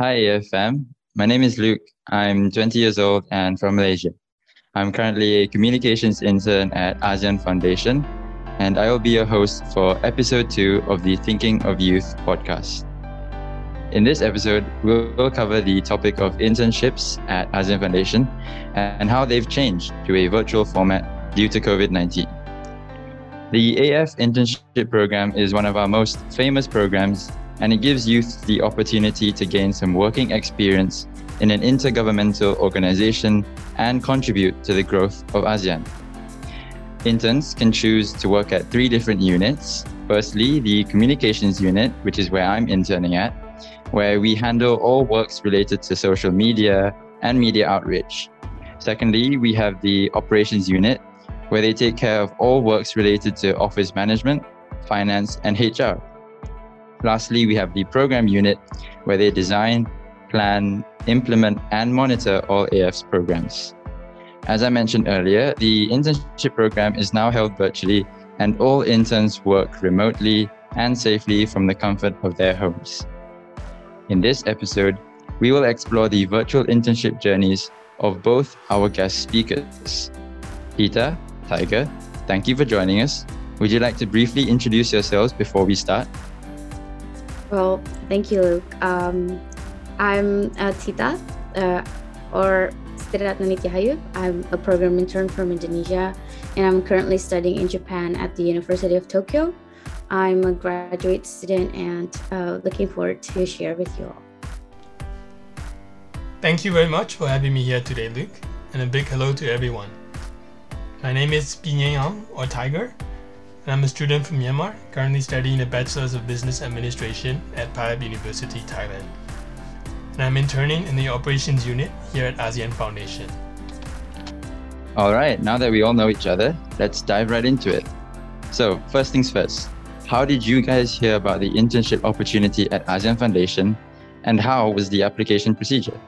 Hi, fam. My name is Luke. I'm 20 years old and from Malaysia. I'm currently a communications intern at ASEAN Foundation, and I will be your host for episode two of the Thinking of Youth podcast. In this episode, we'll cover the topic of internships at ASEAN Foundation and how they've changed to a virtual format due to COVID 19. The AF internship program is one of our most famous programs and it gives youth the opportunity to gain some working experience in an intergovernmental organization and contribute to the growth of ASEAN. Interns can choose to work at three different units. Firstly, the communications unit, which is where I'm interning at, where we handle all works related to social media and media outreach. Secondly, we have the operations unit, where they take care of all works related to office management, finance, and HR. Lastly, we have the program unit where they design, plan, implement, and monitor all AF's programs. As I mentioned earlier, the internship program is now held virtually, and all interns work remotely and safely from the comfort of their homes. In this episode, we will explore the virtual internship journeys of both our guest speakers. Tita, Tiger, thank you for joining us. Would you like to briefly introduce yourselves before we start? Well, thank you, Luke. Um, I'm uh, Tita, uh, or Sriratna Nityahayu. I'm a program intern from Indonesia, and I'm currently studying in Japan at the University of Tokyo. I'm a graduate student and uh, looking forward to share with you all. Thank you very much for having me here today, Luke, and a big hello to everyone. My name is Pinyang or Tiger, and I'm a student from Myanmar, currently studying a Bachelor's of Business Administration at Payap University, Thailand. And I'm interning in the operations unit here at ASEAN Foundation. All right, now that we all know each other, let's dive right into it. So, first things first, how did you guys hear about the internship opportunity at ASEAN Foundation and how was the application procedure?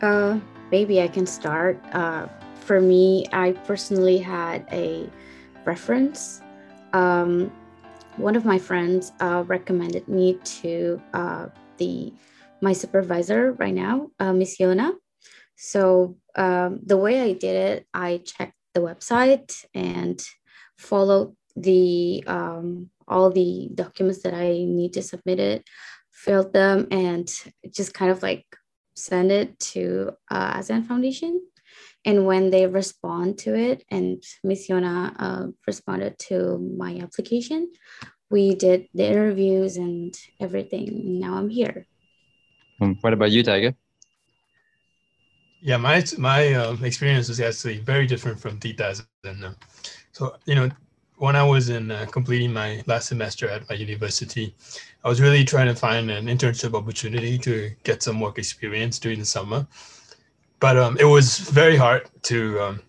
Uh, maybe I can start. Uh, for me, I personally had a reference. Um, one of my friends uh, recommended me to uh, the my supervisor right now, uh, Miss Yona. So um, the way I did it, I checked the website and followed the um, all the documents that I need to submit it, filled them, and just kind of like send it to uh, Foundation and when they respond to it and Miss Yona uh, responded to my application we did the interviews and everything. Now i'm here. Um, what about you tiger? Yeah my my uh, experience is actually very different from tita's and uh, so you know when i was in uh, completing my last semester at my university i was really trying to find an internship opportunity to get some work experience during the summer but um, it was very hard to um,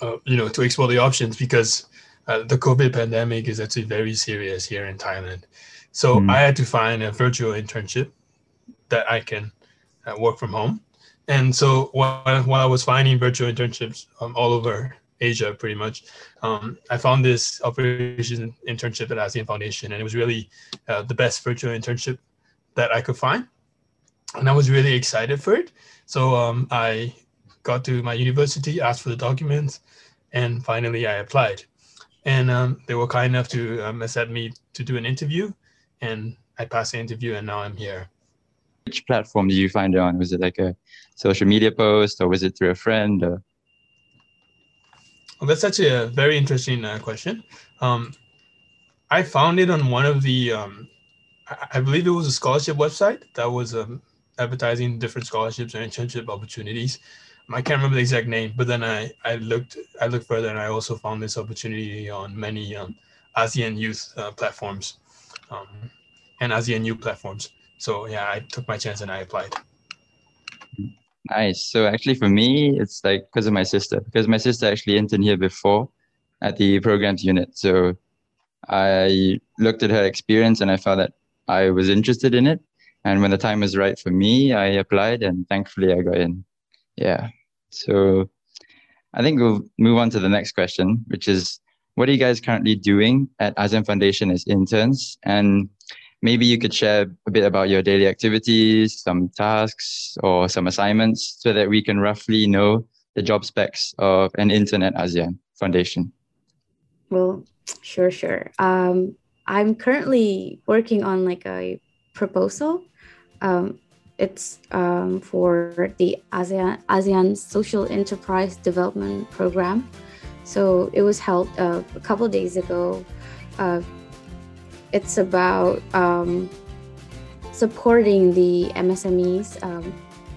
uh, you know to explore the options because uh, the COVID pandemic is actually very serious here in Thailand. So mm. I had to find a virtual internship that I can uh, work from home. And so while, while I was finding virtual internships um, all over Asia, pretty much, um, I found this operation internship at ASEAN Foundation, and it was really uh, the best virtual internship that I could find. And I was really excited for it. So um, I got to my university, asked for the documents, and finally I applied. And um, they were kind enough to um, accept me to do an interview, and I passed the interview, and now I'm here. Which platform did you find it on? Was it like a social media post, or was it through a friend? Or? Well, that's actually a very interesting uh, question. Um, I found it on one of the, um, I believe it was a scholarship website that was um, advertising different scholarships and internship opportunities. I can't remember the exact name, but then I, I looked I looked further and I also found this opportunity on many um, ASEAN youth uh, platforms um, and ASEAN youth platforms. So yeah, I took my chance and I applied. Nice. So actually, for me, it's like because of my sister, because my sister actually interned here before at the programs unit. So I looked at her experience and I felt that I was interested in it. And when the time was right for me, I applied and thankfully I got in. Yeah. So I think we'll move on to the next question, which is what are you guys currently doing at ASEAN Foundation as interns? And maybe you could share a bit about your daily activities, some tasks, or some assignments so that we can roughly know the job specs of an intern at ASEAN Foundation. Well, sure, sure. Um, I'm currently working on like a proposal. Um, it's um, for the ASEAN, ASEAN Social Enterprise Development Program. So it was held uh, a couple days ago. Uh, it's about um, supporting the MSMEs, um,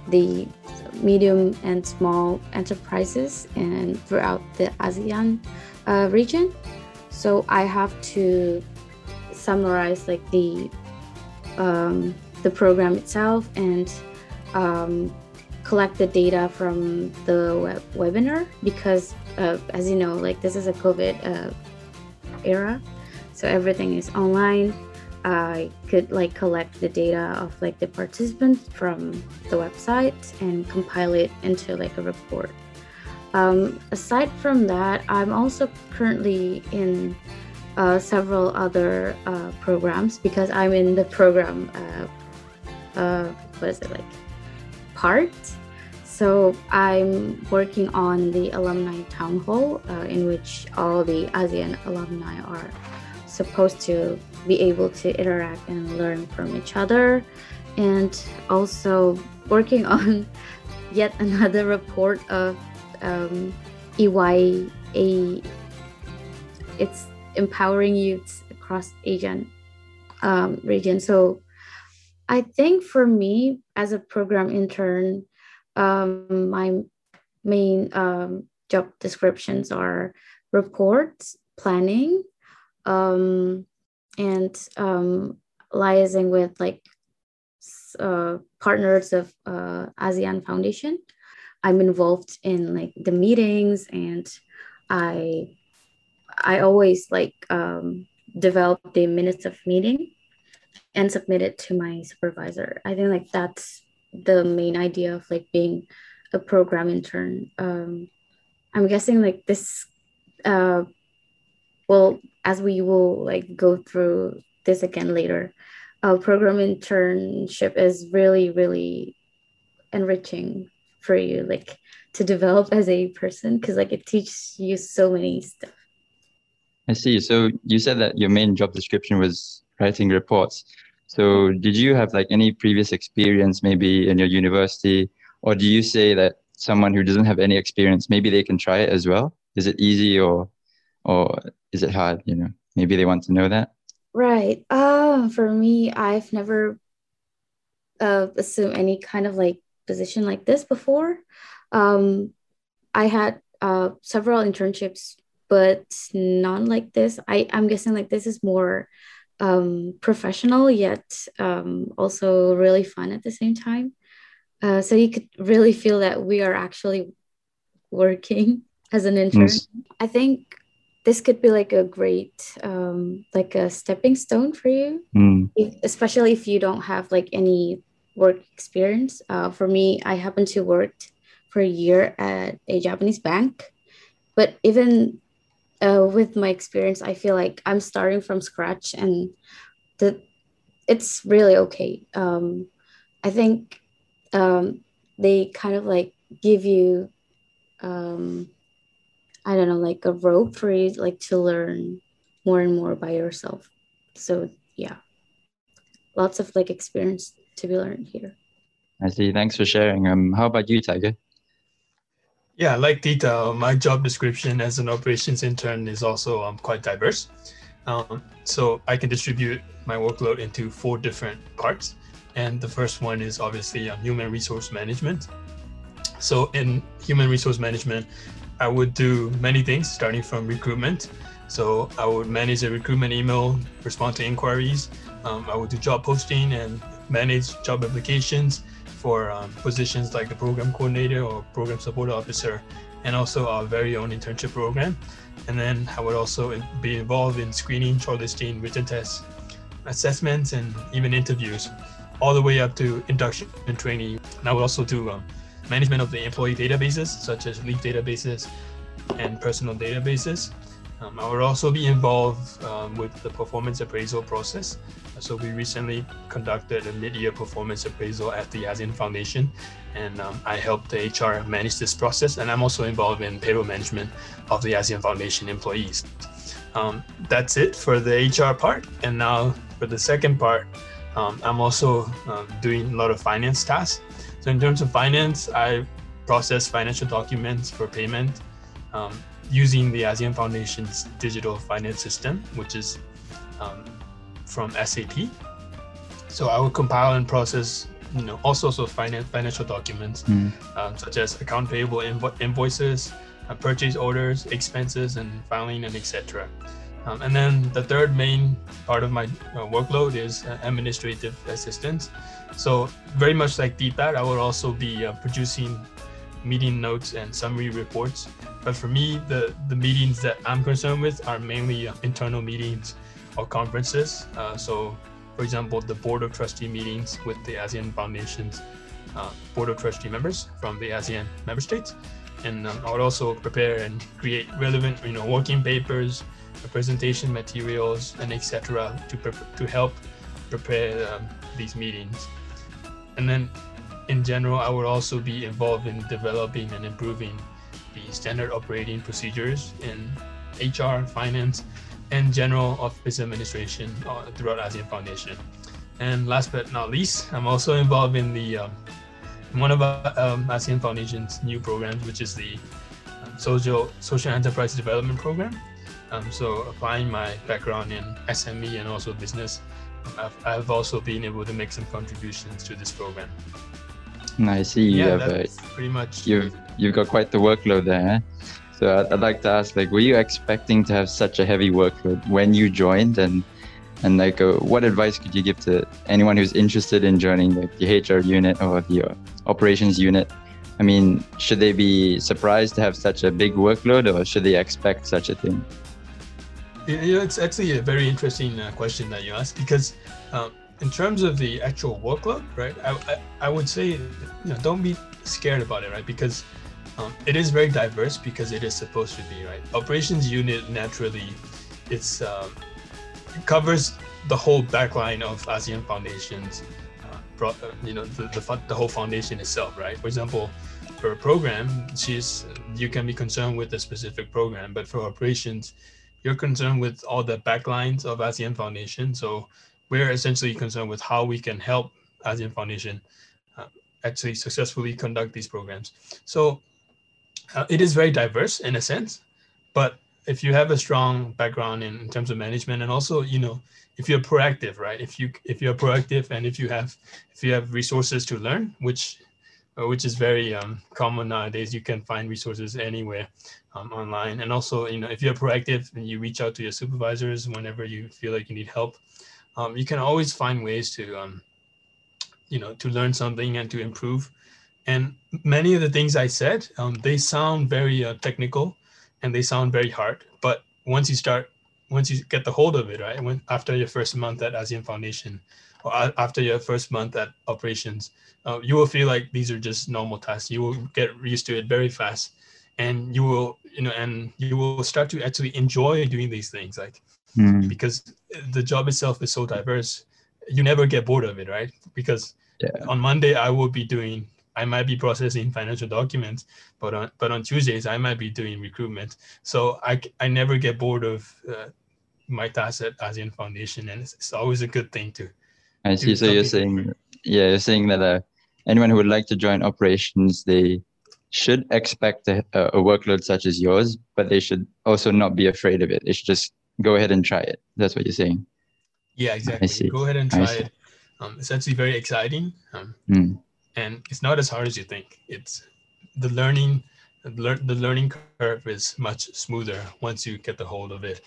the medium and small enterprises, and throughout the ASEAN uh, region. So I have to summarize like the um, the program itself and um, collect the data from the web- webinar because uh, as you know like this is a covid uh, era. So everything is online. I could like collect the data of like the participants from the website and compile it into like a report. Um, aside from that i'm also currently in uh, several other uh, programs because i'm in the program uh, what is it like part so I'm working on the alumni town hall, uh, in which all the ASEAN alumni are supposed to be able to interact and learn from each other, and also working on yet another report of um, EYA. It's empowering youths across ASEAN um, region. So I think for me as a program intern um, my main um, job descriptions are reports, planning, um, and um, liaising with like uh, partners of uh, ASEAN Foundation. I'm involved in like the meetings, and I I always like um, develop the minutes of meeting and submit it to my supervisor. I think like that's the main idea of like being a program intern. Um, i'm guessing like this uh, well as we will like go through this again later uh, program internship is really really enriching for you like to develop as a person because like it teaches you so many stuff. I see. So you said that your main job description was writing reports so did you have like any previous experience maybe in your university or do you say that someone who doesn't have any experience maybe they can try it as well? Is it easy or or is it hard, you know? Maybe they want to know that. Right. Uh for me I've never uh assumed any kind of like position like this before. Um I had uh several internships but none like this. I I'm guessing like this is more um, professional yet um, also really fun at the same time. Uh, so you could really feel that we are actually working as an intern. Yes. I think this could be like a great um, like a stepping stone for you, mm. if, especially if you don't have like any work experience. Uh, for me, I happen to worked for a year at a Japanese bank, but even uh, with my experience, I feel like I'm starting from scratch and that it's really okay. Um, I think um, they kind of like give you, um, I don't know, like a rope for you like to learn more and more by yourself. So yeah, lots of like experience to be learned here. I see. Thanks for sharing. Um, how about you, Tiger? Yeah, like Dita, my job description as an operations intern is also um, quite diverse. Um, so I can distribute my workload into four different parts. And the first one is obviously um, human resource management. So in human resource management, I would do many things starting from recruitment. So I would manage a recruitment email, respond to inquiries. Um, I would do job posting and manage job applications, for um, positions like the program coordinator or program support officer, and also our very own internship program. And then I would also be involved in screening, shortlisting, written tests, assessments, and even interviews, all the way up to induction and training. And I would also do um, management of the employee databases, such as leave databases and personal databases. Um, I would also be involved um, with the performance appraisal process. So we recently conducted a mid-year performance appraisal at the ASEAN Foundation, and um, I helped the HR manage this process. And I'm also involved in payroll management of the ASEAN Foundation employees. Um, that's it for the HR part. And now for the second part, um, I'm also um, doing a lot of finance tasks. So in terms of finance, I process financial documents for payment using the ASEAN Foundation's digital finance system, which is um, from SAP. So I will compile and process, you know, all sorts of finance financial documents, mm. um, such as account payable invo- invoices, uh, purchase orders, expenses, and filing, and etc. Um, and then the third main part of my uh, workload is uh, administrative assistance. So very much like DPAT, I will also be uh, producing meeting notes and summary reports. But for me, the, the meetings that I'm concerned with are mainly uh, internal meetings or conferences. Uh, so for example, the board of trustee meetings with the ASEAN Foundation's uh, board of trustee members from the ASEAN member states. And um, I would also prepare and create relevant, you know, working papers, presentation materials, and etc. to to help prepare um, these meetings. And then, in general, I would also be involved in developing and improving the standard operating procedures in HR, finance, and general office administration uh, throughout ASEAN Foundation. And last but not least, I'm also involved in the um, one of our um, ASEAN Foundation's new programs, which is the um, social social enterprise development program. Um, so applying my background in SME and also business, I've, I've, also been able to make some contributions to this program. I see you yeah, have a, pretty much. You've you've got quite the workload there. So I'd, I'd, like to ask, like, were you expecting to have such a heavy workload when you joined, and and like, uh, what advice could you give to anyone who's interested in joining like the HR unit or the uh, operations unit? I mean, should they be surprised to have such a big workload, or should they expect such a thing? You know, it's actually a very interesting uh, question that you asked because, um, in terms of the actual workload, right? I, I, I would say, you know, don't be scared about it, right? Because um, it is very diverse because it is supposed to be, right? Operations unit naturally, it's um, it covers the whole backline of ASEAN Foundations, uh, pro, uh, you know, the, the, the whole foundation itself, right? For example, for a program, she's you can be concerned with a specific program, but for operations, you're concerned with all the backlines of ASEAN Foundation. So we're essentially concerned with how we can help ASEAN Foundation uh, actually successfully conduct these programs. So uh, it is very diverse in a sense, but if you have a strong background in, in terms of management and also, you know, if you're proactive, right? If you if you're proactive and if you have if you have resources to learn, which uh, which is very um, common nowadays. You can find resources anywhere um, online. And also, you know, if you're proactive and you reach out to your supervisors whenever you feel like you need help, um, you can always find ways to, um, you know, to learn something and to improve. And many of the things I said, um, they sound very uh, technical and they sound very hard. But once you start, once you get the hold of it, right, when after your first month at ASEAN Foundation, or after your first month at operations, uh, you will feel like these are just normal tasks. You will get used to it very fast, and you will, you know, and you will start to actually enjoy doing these things, like mm. because the job itself is so diverse. You never get bored of it, right? Because yeah. on Monday I will be doing I might be processing financial documents, but on but on Tuesdays I might be doing recruitment. So I I never get bored of uh, my task at ASEAN Foundation, and it's, it's, always a good thing to I see. So you're saying, yeah, you're saying that uh, anyone who would like to join operations, they should expect a, a, workload such as yours, but they should also not be afraid of it. They should just go ahead and try it. That's what you're saying. Yeah, exactly. Go ahead and try it. Um, it's actually very exciting, um, mm. and it's not as hard as you think. It's the learning, the learning curve is much smoother once you get the hold of it,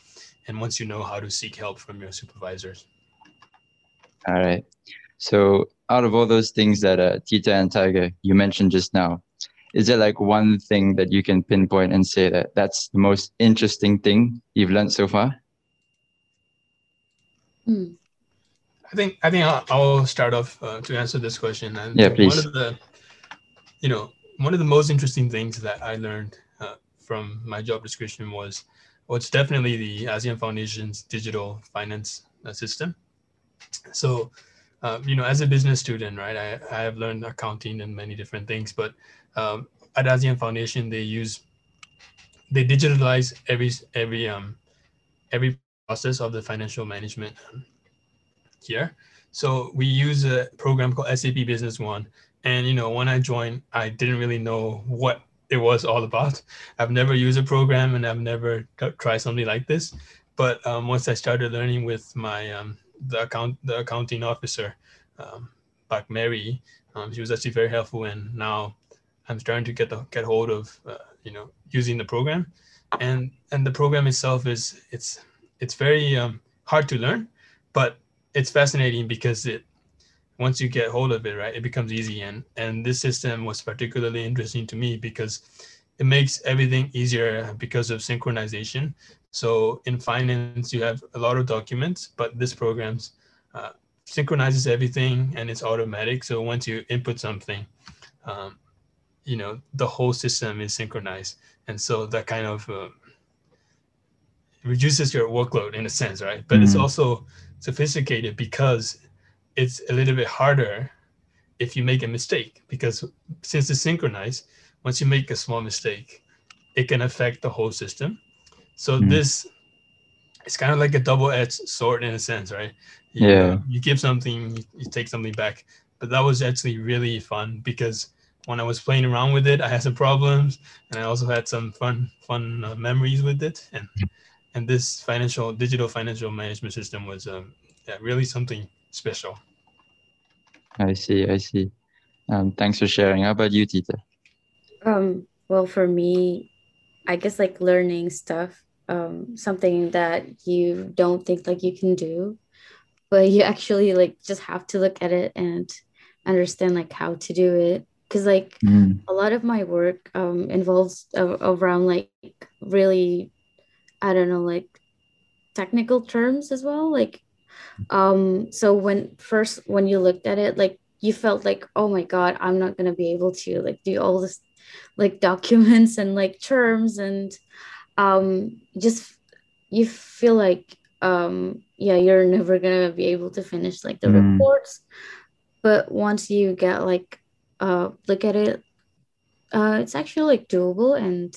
and once you know how to seek help from your supervisors. All right. So out of all those things that uh, Tita and Tiger you mentioned just now, is there like one thing that you can pinpoint and say that that's the most interesting thing you've learned so far? Hmm. I think I think I'll, I'll start off uh, to answer this question. And yeah, please. One of the, you know, one of the most interesting things that I learned uh, from my job description was well, it's definitely the ASEAN Foundation's digital finance uh, system. So, uh, you know, as a business student, right, I, I have learned accounting and many different things, but um, Foundation, they use, they digitalize every, every, um, every process of the financial management here. So we use a program called SAP Business One. And, you know, when I joined, I didn't really know what it was all about. I've never used a program and I've never tried something like this. But um, once I started learning with my um, the account the accounting officer, um, Mary, um, she was actually very helpful. And now I'm starting to get the, get hold of uh, you know using the program, and and the program itself is it's it's very um, hard to learn, but it's fascinating because it once you get hold of it, right, it becomes easy. And and this system was particularly interesting to me because it makes everything easier because of synchronization. So in finance, you have a lot of documents, but this program uh, synchronizes everything and it's automatic. So once you input something, um, you know, the whole system is synchronized. And so that kind of uh, reduces your workload in a sense, right? But mm-hmm. it's also sophisticated because it's a little bit harder if you make a mistake because since it's synchronized, once you make a small mistake, it can affect the whole system. So mm. this it's kind of like a double-edged sword in a sense, right? You, yeah. You give something, you take something back. But that was actually really fun because when I was playing around with it, I had some problems, and I also had some fun fun uh, memories with it. And and this financial digital financial management system was um, yeah, really something special. I see. I see. Um, thanks for sharing. How about you, Tita? Um, well, for me, I guess like learning stuff, um, something that you don't think like you can do, but you actually like just have to look at it and understand like how to do it. Cause like mm. a lot of my work um, involves uh, around like really, I don't know, like technical terms as well. Like um so when first when you looked at it like you felt like oh my god i'm not going to be able to like do all this like documents and like terms and um just you feel like um yeah you're never going to be able to finish like the mm. reports but once you get like uh look at it uh it's actually like doable and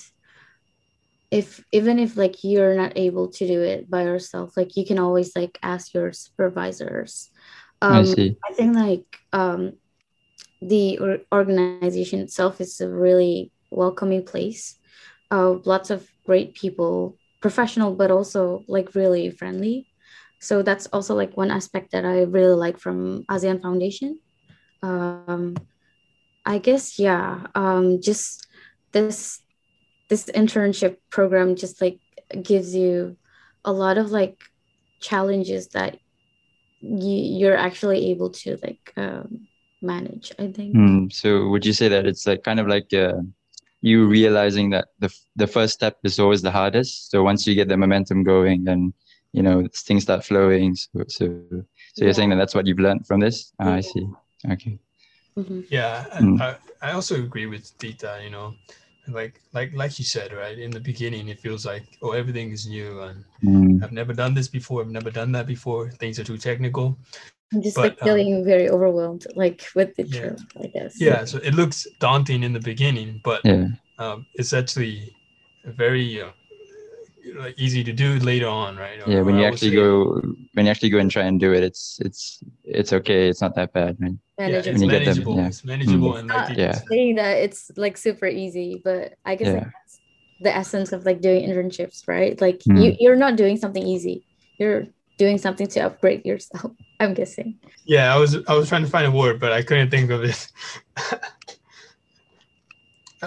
if even if like you're not able to do it by yourself like you can always like ask your supervisors. Um, I, see. I think like um, the organization itself is a really welcoming place. Uh, lots of great people professional but also like really friendly. So that's also like one aspect that i really like from asean foundation. Um, i guess yeah um, just this this internship program just like gives you a lot of like challenges that you, you're actually able to like um, manage i think. Mm, so would you say that it's like kind of like uh, you realizing that the, the first step is always the hardest? So once you get the momentum going then you know things start flowing so so, so yeah. you're saying that that's what you've learned from this? Oh, i see. Okay mm-hmm. yeah mm. I, I also agree with Tita you know like like like you said right in the beginning it feels like oh everything is new and mm. i've never done this before i've never done that before things are too technical i'm just but, like feeling um, very overwhelmed like with the yeah. term i guess yeah so it looks daunting in the beginning but yeah. um, it's actually very uh, like easy to do later on right or, yeah when you actually go when you actually go and try and do it it's it's it's okay it's not that bad right manageable. Yeah, it's, manageable. Them, yeah. it's manageable. Mm. and like yeah. saying that it's like super easy, but I guess yeah. like that's the essence of like doing internships, right? Like mm. you, you're not doing something easy. You're doing something to upgrade yourself. I'm guessing. Yeah, I was I was trying to find a word, but I couldn't think of it.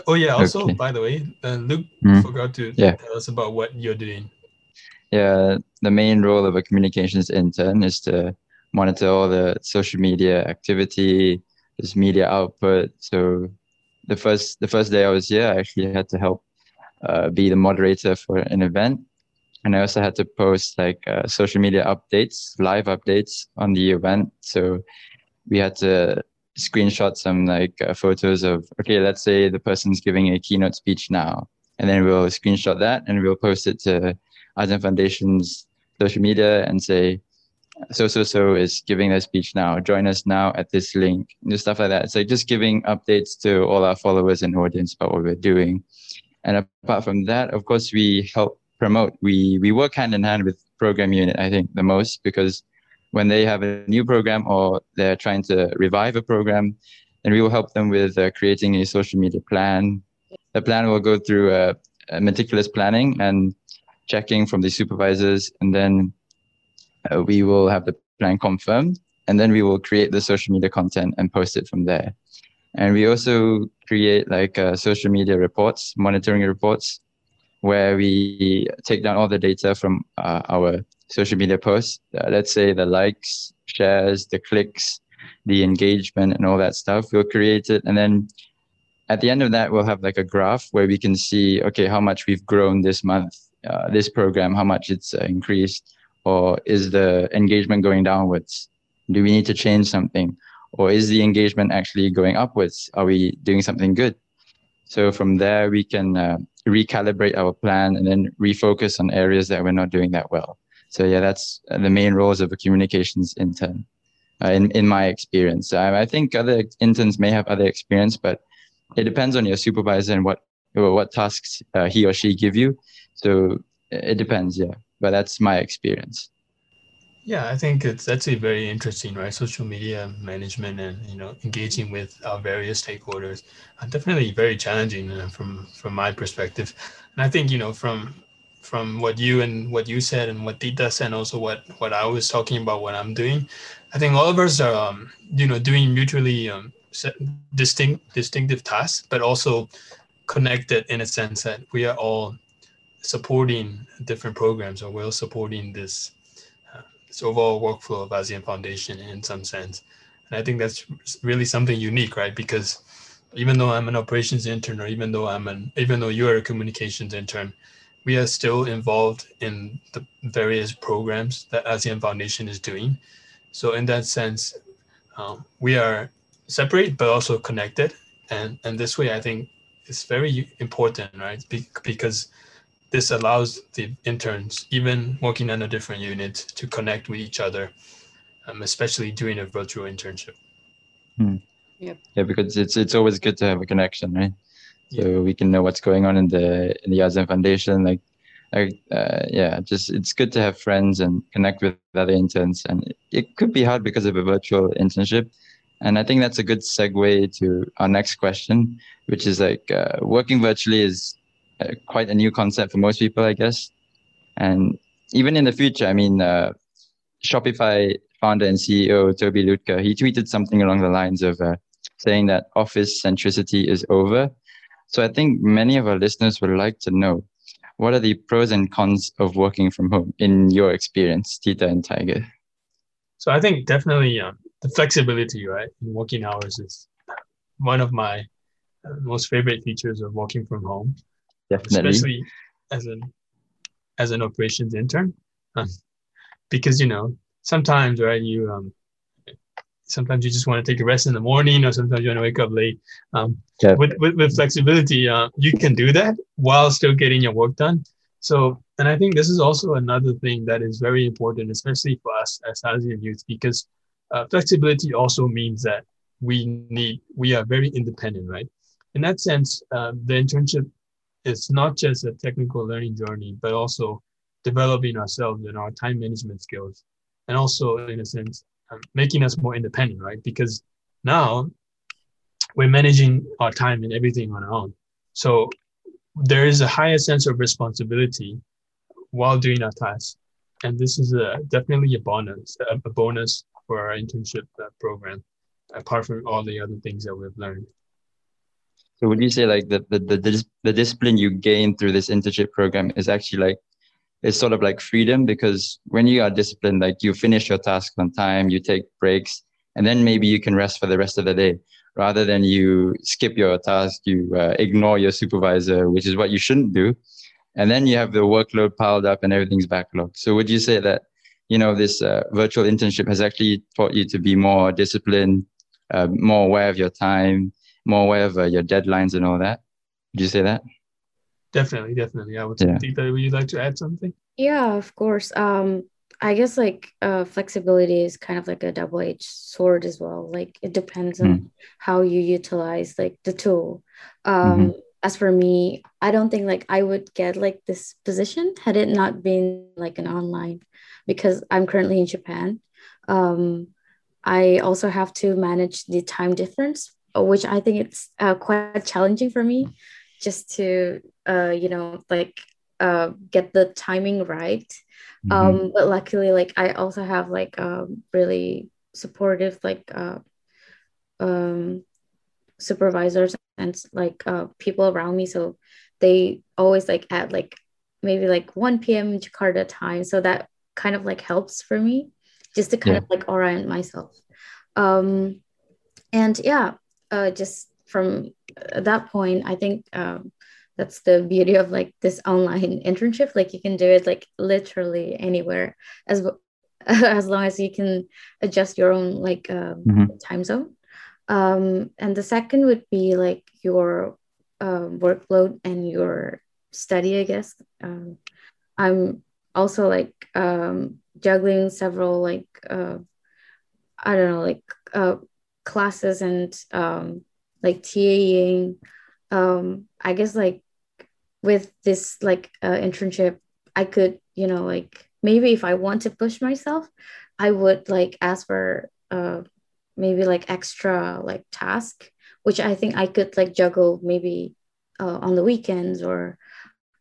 oh yeah. Also, okay. by the way, uh, Luke mm. forgot to yeah. tell us about what you're doing. Yeah, the main role of a communications intern is to monitor all the social media activity, this media output. So the first the first day I was here, I actually had to help uh, be the moderator for an event, and I also had to post like uh, social media updates, live updates on the event. So we had to screenshot some like uh, photos of okay, let's say the person's giving a keynote speech now, and then we'll screenshot that and we'll post it to ASEAN Foundation's social media and say, so so so is giving their speech now. Join us now at this link. And stuff like that. So just giving updates to all our followers and audience about what we're doing. And apart from that, of course, we help promote. We we work hand in hand with program unit. I think the most because when they have a new program or they're trying to revive a program, then we will help them with uh, creating a social media plan. The plan will go through a, a meticulous planning and checking from the supervisors, and then uh, we will have the plan confirmed, and then we will create the social media content and post it from there. And we also create like uh, social media reports, monitoring reports, where we take down all the data from uh, our social media posts. Uh, let's say the likes, shares, the clicks, the engagement, and all that stuff. We'll create it, and then at the end of that, we'll have like a graph where we can see, okay, how much we've grown this month, uh, this program, how much it's uh, increased, or is the engagement going downwards? Do we need to change something? Or is the engagement actually going upwards? Are we doing something good? So from there, we can uh, recalibrate our plan and then refocus on areas that we're not doing that well. So yeah, that's the main roles of a communications intern, uh, in in my experience. I, I think other interns may have other experience, but it depends on your supervisor and what what tasks uh, he or she give you. So it depends, yeah. But that's my experience. Yeah, I think it's that's a very interesting, right? Social media management and you know engaging with our various stakeholders, are definitely very challenging uh, from from my perspective. And I think you know from from what you and what you said and what Tita said, and also what what I was talking about, what I'm doing, I think all of us are um, you know doing mutually um, distinct distinctive tasks, but also connected in a sense that we are all supporting different programs, or we're supporting this this overall workflow of ASEAN Foundation in some sense. And I think that's really something unique, right? Because even though I'm an operations intern, or even though I'm an, even though you're a communications intern, we are still involved in the various programs that ASEAN Foundation is doing. So in that sense, um, we are separate but also connected, and and this way I think it's very important, right? Be- because this allows the interns, even working on a different unit, to connect with each other, um, especially during a virtual internship. Hmm. Yep. Yeah, because it's it's always good to have a connection, right? So yeah. we can know what's going on in the in the ASEAN Foundation. Like, like uh, yeah, just it's good to have friends and connect with other interns. And it, could be hard because of a virtual internship. And I think that's a good segue to our next question, which is like uh, working virtually is uh, quite a new concept for most people, I guess. And even in the future, I mean, uh, Shopify founder and CEO Toby Lütke, he tweeted something along the lines of uh, saying that office centricity is over. So I think many of our listeners would like to know what are the pros and cons of working from home in your experience, Tita and Tiger? So I think definitely um, the flexibility, right, in working hours is one of my uh, most favorite features of working from home. Definitely. especially as an as an operations intern, um, because you know sometimes right you um sometimes you just want to take a rest in the morning or sometimes you want to wake up late. Um, with, with, with flexibility, uh, you can do that while still getting your work done. So, and I think this is also another thing that is very important, especially for us as ASEAN youth, because uh, flexibility also means that we need, we are very independent, right? In that sense, uh, the internship is not just a technical learning journey, but also developing ourselves and our time management skills, and also in a sense making us more independent, right? Because now we're managing our time and everything on our own. So there is a higher sense of responsibility while doing our tasks, and this is a, definitely a bonus, a, a bonus for our internship uh, program, apart from all the other things that we've learned. So would you say like the, the the the discipline you gain through this internship program is actually like it's sort of like freedom because when you are disciplined, like you finish your task on time, you take breaks, and then maybe you can rest for the rest of the day rather than you skip your task, you uh, ignore your supervisor, which is what you shouldn't do, and then you have the workload piled up and everything's backlogged. So would you say that you know this uh, virtual internship has actually taught you to be more disciplined, uh, more aware of your time? more aware of uh, your deadlines and all that. Would you say that? Definitely, definitely. I would yeah. think that. Would you like to add something? Yeah, of course. Um, I guess like uh, flexibility is kind of like a double-edged sword as well. Like it depends on Mm. how you utilize like the tool. Um, as for me, I don't think like I would get like this position had it not been like an online because I'm currently in Japan. Um, I also have to manage the time difference, which I think it's uh, quite challenging for me just to uh, you know like uh, get the timing right Mhm. um but luckily like i also have like um really supportive like uh um supervisors and like uh people around me so they always like at like maybe like 1 p.m jakarta time so that kind of like helps for me just to kind Yeah. of like orient myself um and yeah uh just from uh, that point i think um that's the beauty of like this online internship. Like you can do it like literally anywhere as as long as you can adjust your own like um, Mhm. time zone. Um and the second would be like your um, workload and your study i guess. Um i'm also like um juggling several like uh i don't know like uh classes and um like taing um i guess like with this like uh, internship i could you know like maybe if i want to push myself i would like ask for uh maybe like extra like task which i think i could like juggle maybe uh, on the weekends or,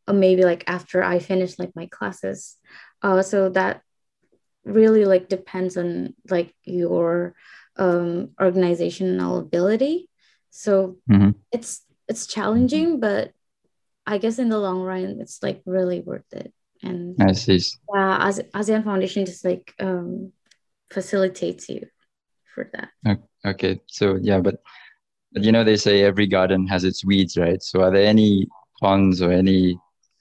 or maybe like after i finish like my classes. Uh so that really like depends on like your um organizational ability so Mhm. it's it's challenging but i guess in the long run it's like really worth it and I see. uh, as asean foundation just like um facilitates you for that Okay, so yeah, but but you know they say every garden has its weeds, right? So are there any cons or any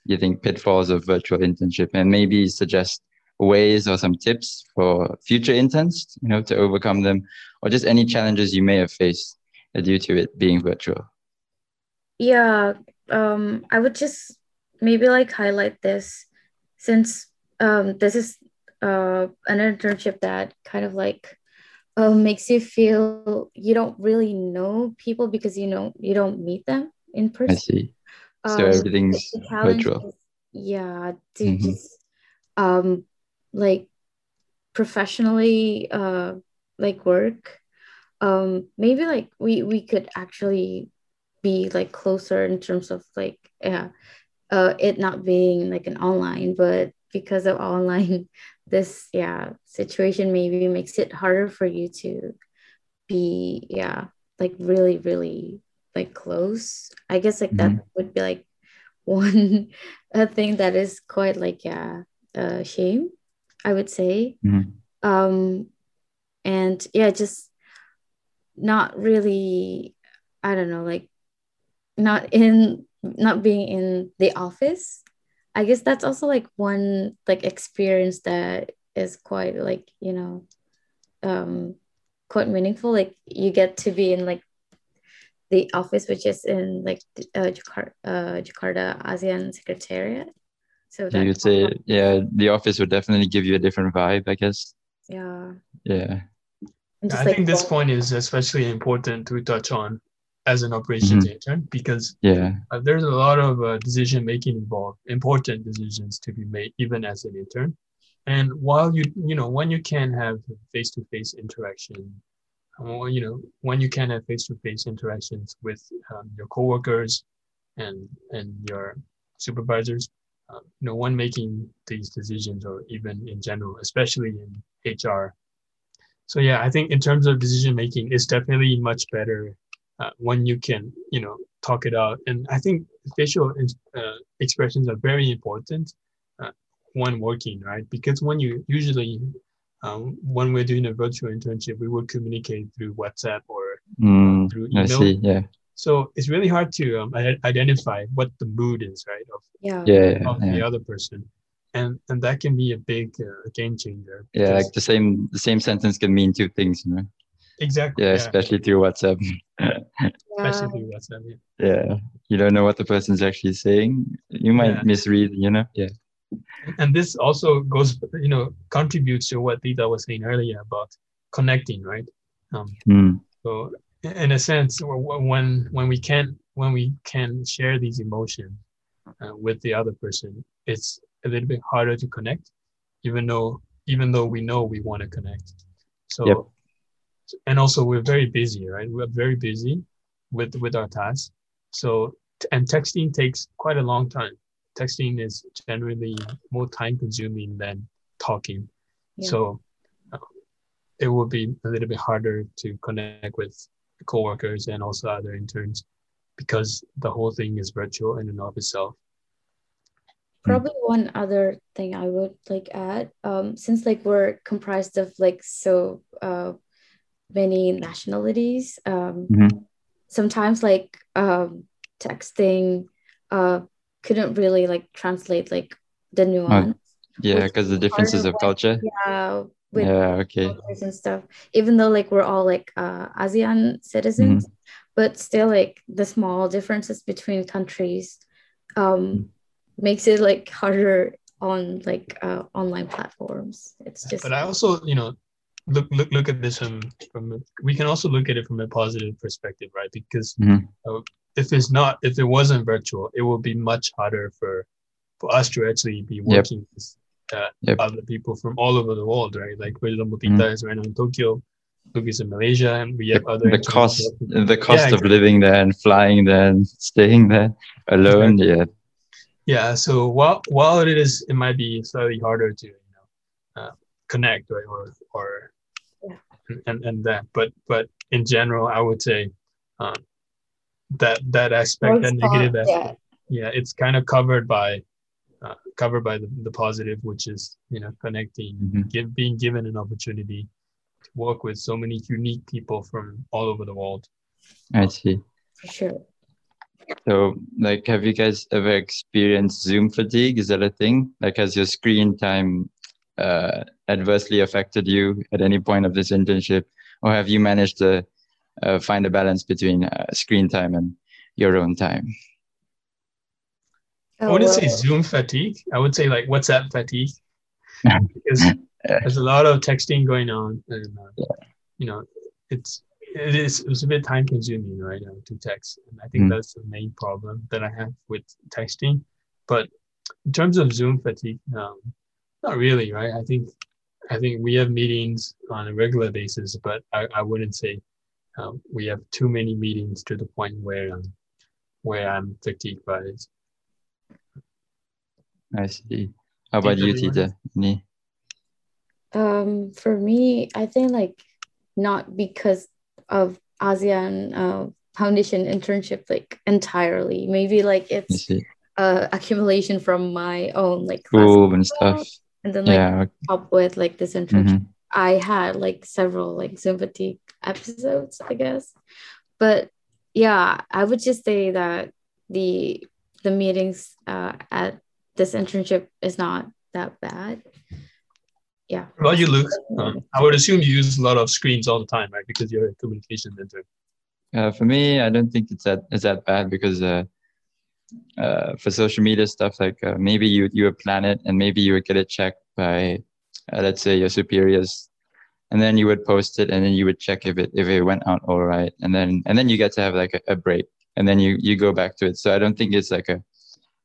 you think pitfalls of virtual internship, and maybe suggest ways or some tips for future interns, you know, to overcome them, or just any challenges you may have faced due to it being virtual? yeah um i would just maybe like highlight this since um this is uh an internship that kind of like uh, makes you feel you don't really know people because you know you don't meet them in person. I see. So um, everything's virtual. is, yeah to Mhm. just um like professionally uh like work um maybe like we we could actually be like closer in terms of like yeah uh it not being like an online but because of online this yeah situation maybe makes it harder for you to be yeah like really really like close. I guess like that would be like one a thing that is quite like yeah a shame i would say. Mhm. um and yeah just not really i don't know like not in not being in the office i guess that's also like one like experience that is quite like you know um quite meaningful like you get to be in like the office which is in like uh, Jakarta, uh, Jakarta ASEAN Secretariat so So you'd say, yeah, the office would definitely give you a different vibe, I guess. yeah Yeah. And I like, think this point is especially important to touch on as an operations Mm-hmm. intern because Yeah. uh, there's a lot of uh, decision making involved, important decisions to be made even as an intern. And while you you know when you can have face to face interaction, or you know when you can have face to face interactions with um, your coworkers and and your supervisors, uh, you know when making these decisions or even in general, especially in HR. So yeah, I think in terms of decision making, it's definitely much better uh, when you can, you know, talk it out. And I think facial uh, expressions are very important uh, when working, right? Because when you usually, um, when we're doing a virtual internship, we would communicate through WhatsApp or Mm, through I email. see. Yeah. So it's really hard to um, identify what the mood is, right, of, yeah Yeah. Yeah. of yeah. the other person. And, and that can be a big uh, game changer. Yeah, like the same the same sentence can mean two things, you know. exactly. Yeah, Yeah, especially through WhatsApp. especially yeah. through WhatsApp. Yeah. yeah, you don't know what the person's actually saying. You might Yeah. misread, you know. Yeah, and this also goes, you know, contributes to what Dita was saying earlier about connecting, right? Um, Mm. so in a sense, w- w- when when we can when we can share these emotions uh, with the other person, it's a little bit harder to connect, even though even though we know we want to connect. So, Yep. and also we're very busy, right? We're very busy with with our tasks. So and texting takes quite a long time. Texting is generally more time consuming than talking. Yeah. So uh, it will be a little bit harder to connect with coworkers and also other interns because the whole thing is virtual in and of itself. Probably one other thing I would like add, um, since like we're comprised of like so uh many nationalities, um, Mhm. sometimes like um texting uh couldn't really like translate like the nuance. Yeah, because the differences of of culture. Yeah, with Yeah, okay. and stuff. Even though like we're all like uh ASEAN citizens, but still like the small differences between countries um makes it like harder on like uh online platforms. It's just But I also, you know, look look look at this from from a- we can also look at it from a positive perspective, right? Because Mhm. uh, if it's not if it wasn't virtual, it would be much harder for for us to actually be working with uh, Yep. other people from all over the world, right? Like for example, Mhm. Tita is right now in Tokyo, Luke is in Malaysia, and we have other The cost, the cost Yeah, of living there and flying there and staying there alone. Yeah, yeah so while while it is it might be slightly harder to you know uh, connect right or or Yeah. and and that but but in general i would say um, that that aspect that negative aspect yeah it's kind of covered by uh, covered by the, the positive which is you know connecting Mhm. give, being given an opportunity to work with so many unique people from all over the world I see. for sure. So, like, have you guys ever experienced Zoom fatigue? Is that a thing? Like, has your screen time uh, adversely affected you at any point of this internship, or have you managed to uh, find a balance between uh, screen time and your own time? I Oh, wouldn't say Zoom fatigue. I would say like WhatsApp fatigue because there's a lot of texting going on, and uh, you know, it's it is it's a bit time consuming right now to text, and I think Mm. that's the main problem that I have with texting. But in terms of Zoom fatigue, um, not really, right? I think I think we have meetings on a regular basis, but I, I wouldn't say um, we have too many meetings to the point where um, where I'm fatigued by it. I see. How about you, Tita, you Um, for me, I think like not because of ASEAN uh, Foundation internship like entirely. Maybe like it's uh accumulation from my own like School and stuff. and then like Yeah. up with like this internship. mhm. I had like several like Zoom fatigue episodes, I guess. But yeah, I would just say that the the meetings uh, at this internship is not that bad. Yeah. What about you, Luke? Um, I would assume you use a lot of screens all the time, right? Because you're a communication intern. Uh, for me, I don't think it's that it's that bad because uh, uh, for social media stuff, like uh, maybe you you would plan it and maybe you would get it checked by, uh, let's say, your superiors, and then you would post it and then you would check if it if it went out all right, and then and then you get to have like a, a break and then you you go back to it. So I don't think it's like a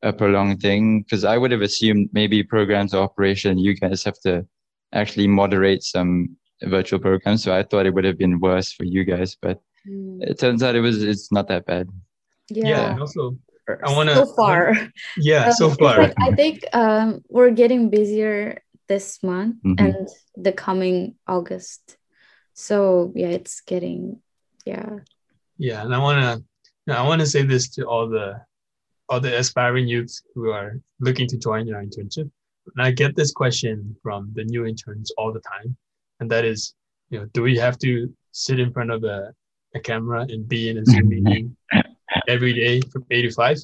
a prolonged thing because I would have assumed maybe programs or operation you guys have to actually moderate some virtual programs. So I thought it would have been worse for you guys, but Mm, it turns out it was it's not that bad. Yeah. Yeah. also, I wanna- so far. yeah, Um, so far. like, I think um, we're getting busier this month Mhm. and the coming August. So yeah, it's getting yeah. Yeah, and I wanna, I wanna say this to all the, all the aspiring youths who are looking to join your internship. And I get this question from the new interns all the time, and that is, you know, do we have to sit in front of a, a camera and be in a Zoom meeting every day from eight to five?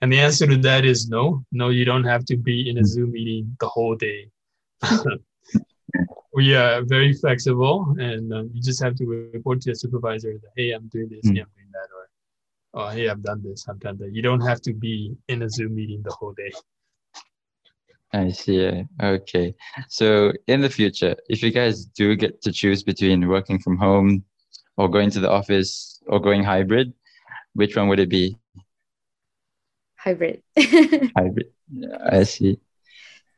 And the answer to that is no. No, you don't have to be in a Zoom meeting the whole day. we are very flexible, and um, you just have to report to your supervisor that hey, I'm doing this, Mm. hey, I'm doing that, or oh, hey, I've done this, I've done that. You don't have to be in a Zoom meeting the whole day. I see. Okay. So in the future, if you guys do get to choose between working from home or going to the office or going hybrid, which one would it be? Hybrid. hybrid. I see.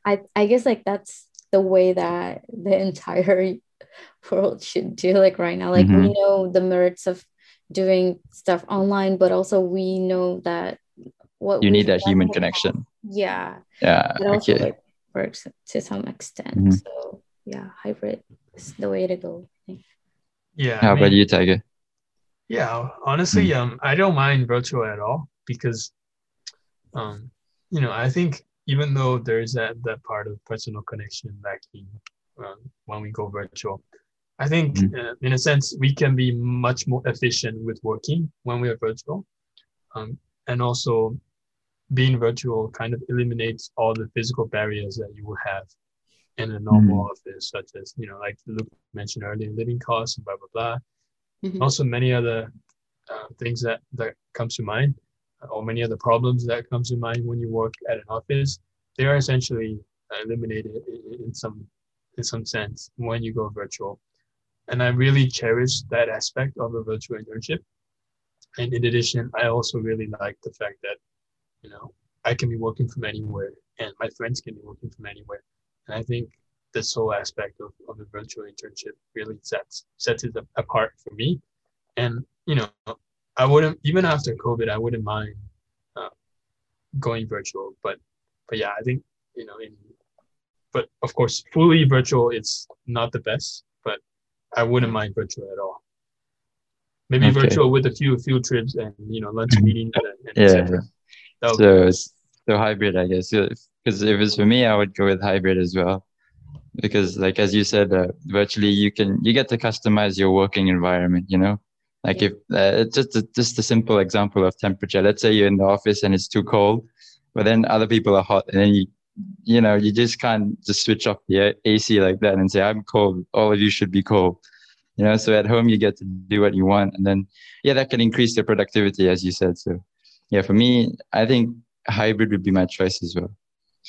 I I guess like that's the way that the entire world should do like right now. Like mm-hmm. we know the merits of doing stuff online, but also we know that what you need that human connection. Yeah. Yeah. It also okay. like works to some extent. Mm-hmm. So yeah, hybrid is the way to go. Yeah. How I mean, about you, Tiger? Yeah, honestly, mm um, I don't mind virtual at all because, um, you know, I think even though there's that that part of personal connection lacking um, when we go virtual, I think mm uh, in a sense we can be much more efficient with working when we are virtual, um, and also being virtual kind of eliminates all the physical barriers that you will have in a normal mm office, such as you know, like Luke mentioned earlier, living costs and blah blah blah. Mm-hmm. Also, many other uh, things that that comes to mind, or many other problems that comes to mind when you work at an office. They are essentially eliminated in, in some in some sense when you go virtual, and I really cherish that aspect of a virtual internship. And in addition, I also really like the fact that you know, I can be working from anywhere and my friends can be working from anywhere. And I think this whole aspect of, of the virtual internship really sets sets it apart for me. And you know, I wouldn't even after COVID, I wouldn't mind uh, going virtual. But but yeah, I think you know, in but of course, fully virtual it's not the best. But I wouldn't mind virtual at all. Maybe okay. virtual with a few field trips and you know lunch meetings and, and yeah. So so hybrid, I guess. Because if it's for me, I would go with hybrid as well. Because like as you said, uh, virtually you can you get to customize your working environment. You know, like if uh, just a, just a simple example of temperature. Let's say you're in the office and it's too cold, but then other people are hot, and then you you know you just can't just switch off the AC like that and say I'm cold. All of you should be cold. You know, so at home you get to do what you want, and then yeah, that can increase your productivity, as you said. So yeah, for me, I think hybrid would be my choice as well.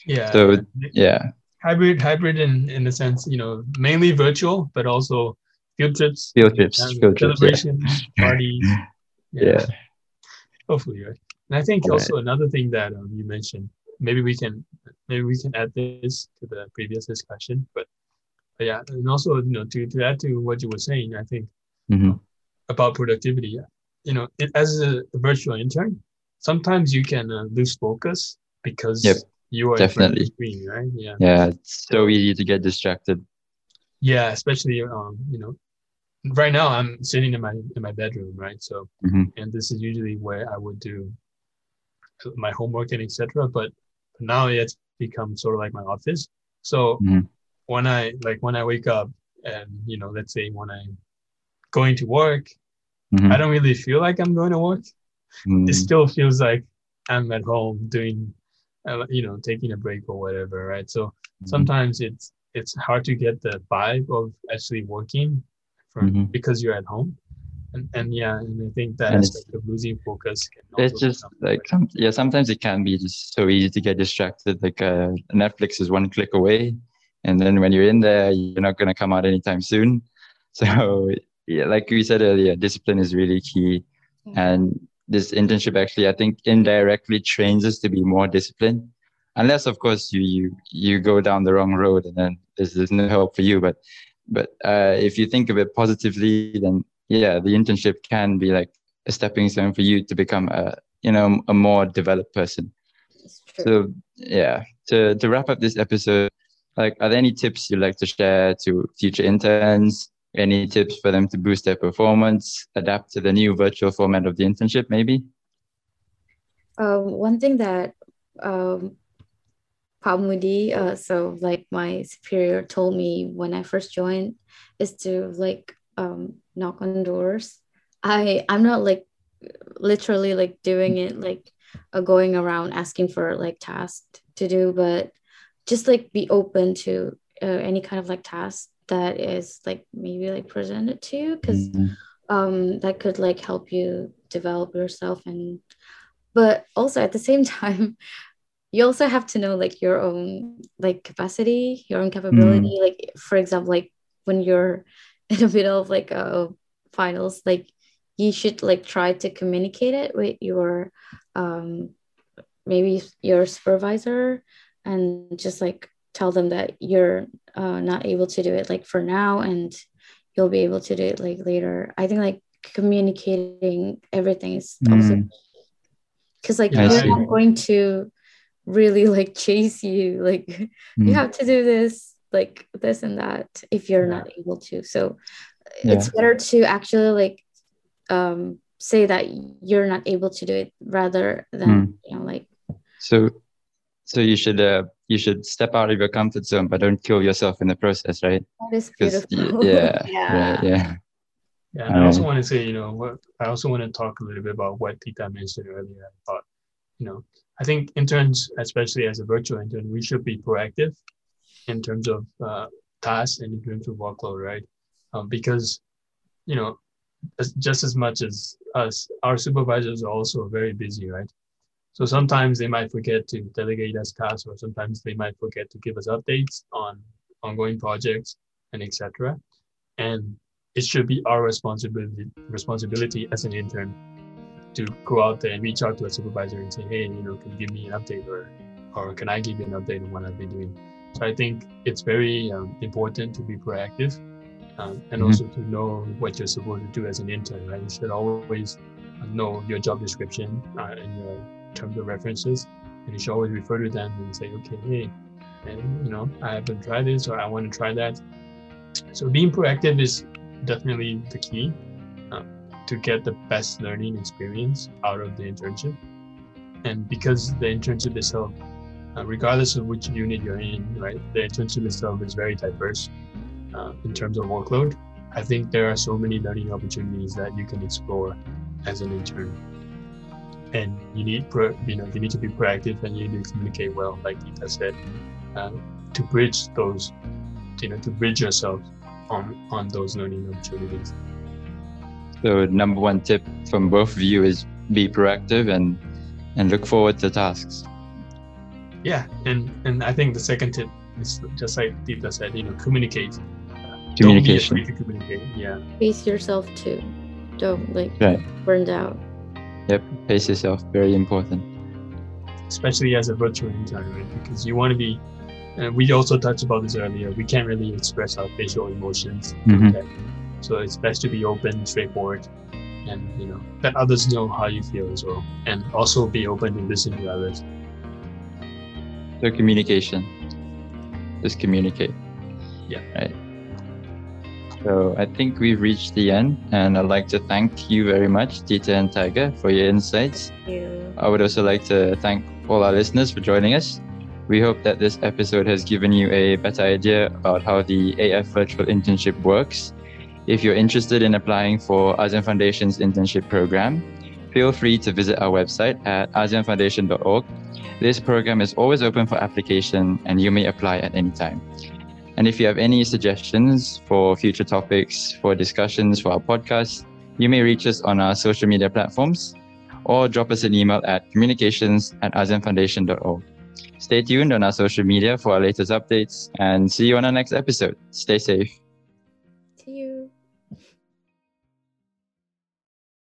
Yeah. So yeah. Hybrid, hybrid in in the sense, you know, mainly virtual, but also field trips, field trips, field celebrations, trips, yeah. parties. Yeah. yeah. Hopefully, right. And I think also another thing that um, you mentioned, maybe we can maybe we can add this to the previous discussion, but, but yeah, and also you know to to add to what you were saying, I think mm-hmm. about productivity. You know, it, as a virtual intern, sometimes you can uh, lose focus because yep, you are definitely screen, right? Yeah. Yeah, it's so easy to get distracted. Yeah, especially um, you know, right now I'm sitting in my in my bedroom, right? So, mm-hmm. and this is usually where I would do my homework and etc. But now it's become sort of like my office. So mm-hmm. when I like when I wake up and you know, let's say when I'm going to work, mm-hmm. I don't really feel like I'm going to work mm. it still feels like I'm at home doing, uh, you know, taking a break or whatever, right? So mm-hmm. sometimes it's it's hard to get the vibe of actually working from mm-hmm. because you're at home. And, and yeah, and I think that and aspect of losing focus it's just like some, yeah, sometimes it can be just so easy to get distracted. Like uh, Netflix is one click away, and then when you're in there, you're not gonna come out anytime soon. So yeah, like we said earlier, discipline is really key, and this internship actually i think indirectly trains us to be more disciplined. Unless of course you you you go down the wrong road and then there's, there's no help for you. But but uh, if you think of it positively then yeah the internship can be like a stepping stone for you to become a you know a more developed person. So yeah to to wrap up this episode like are there any tips you'd like to share to future interns any tips for them to boost their performance, adapt to the new virtual format of the internship, maybe? Um, one thing that um, Moody, uh, so like my superior told me when I first joined, is to like um, knock on doors. I I'm not like literally like doing it like uh, going around asking for like tasks to do, but just like be open to uh, any kind of like task that is like maybe like presented to you because mm-hmm. um that could like help you develop yourself and but also at the same time you also have to know like your own like capacity your own capability mm. like for example like when you're in the middle of like a finals like you should like try to communicate it with your um maybe your supervisor and just like tell them that you're uh, not able to do it like for now and you'll be able to do it like later i think like communicating everything is mm. also because like yeah, they're not going to really like chase you like mm. you have to do this like this and that if you're yeah. not able to so yeah. it's better to actually like um say that you're not able to do it rather than mm. you know like so so you should uh you should step out of your comfort zone but don't kill yourself in the process right that is beautiful yeah yeah right, yeah yeah, I also want to say, you know, what I also want to talk a little bit about what Tita mentioned earlier about, you know, I think interns, especially as a virtual intern, we should be proactive in terms of uh, tasks and in terms of workload, right? Um, because, you know, just as much as us, our supervisors are also very busy, right? So sometimes they might forget to delegate us tasks, or sometimes they might forget to give us updates on ongoing projects and etc. And it should be our responsibility responsibility as an intern to go out there and reach out to a supervisor and say, hey, you know, can you give me an update or or can I give you an update on what I've been doing? So I think it's very um, important to be proactive um, and mm-hmm. also to know what you're supposed to do as an intern, right? You should always know your job description uh, and your terms of references, and you should always refer to them and say, okay, hey, and you know, I haven't tried this or I want to try that. So being proactive is definitely the key uh, to get the best learning experience out of the internship. And because the internship itself, uh, regardless of which unit you're in, right, the internship itself is very diverse uh, in terms of workload. I think there are so many learning opportunities that you can explore as an intern. And you need, pro, you know, you need to be proactive and you need to communicate well, like Tita said, uh, to bridge those, you know, to bridge yourself on on those learning opportunities. So number one tip from both of you is be proactive and and look forward to tasks. Yeah, and and I think the second tip is just like Tita said, you know, communicate. Communication. Don't be afraid to communicate. Yeah. Pace yourself too. Don't like right. burned out. Yep, pace yourself. Very important. Especially as a virtual intern, right? Because you want to be and we also touched about this earlier. We can't really express our facial emotions. Mm-hmm. So it's best to be open, straightforward, and you know let others know how you feel as well, and also be open to listen to others. So communication. Just communicate. Yeah. Right. So I think we've reached the end, and I'd like to thank you very much, Tita and Tiger, for your insights. Thank you. I would also like to thank all our listeners for joining us. We hope that this episode has given you a better idea about how the AF virtual internship works. If you're interested in applying for ASEAN Foundation's internship program, feel free to visit our website at aseanfoundation.org. This program is always open for application and you may apply at any time. And if you have any suggestions for future topics, for discussions for our podcast, you may reach us on our social media platforms or drop us an email at communications at aseanfoundation.org. Stay tuned on our social media for our latest updates and see you on our next episode. Stay safe.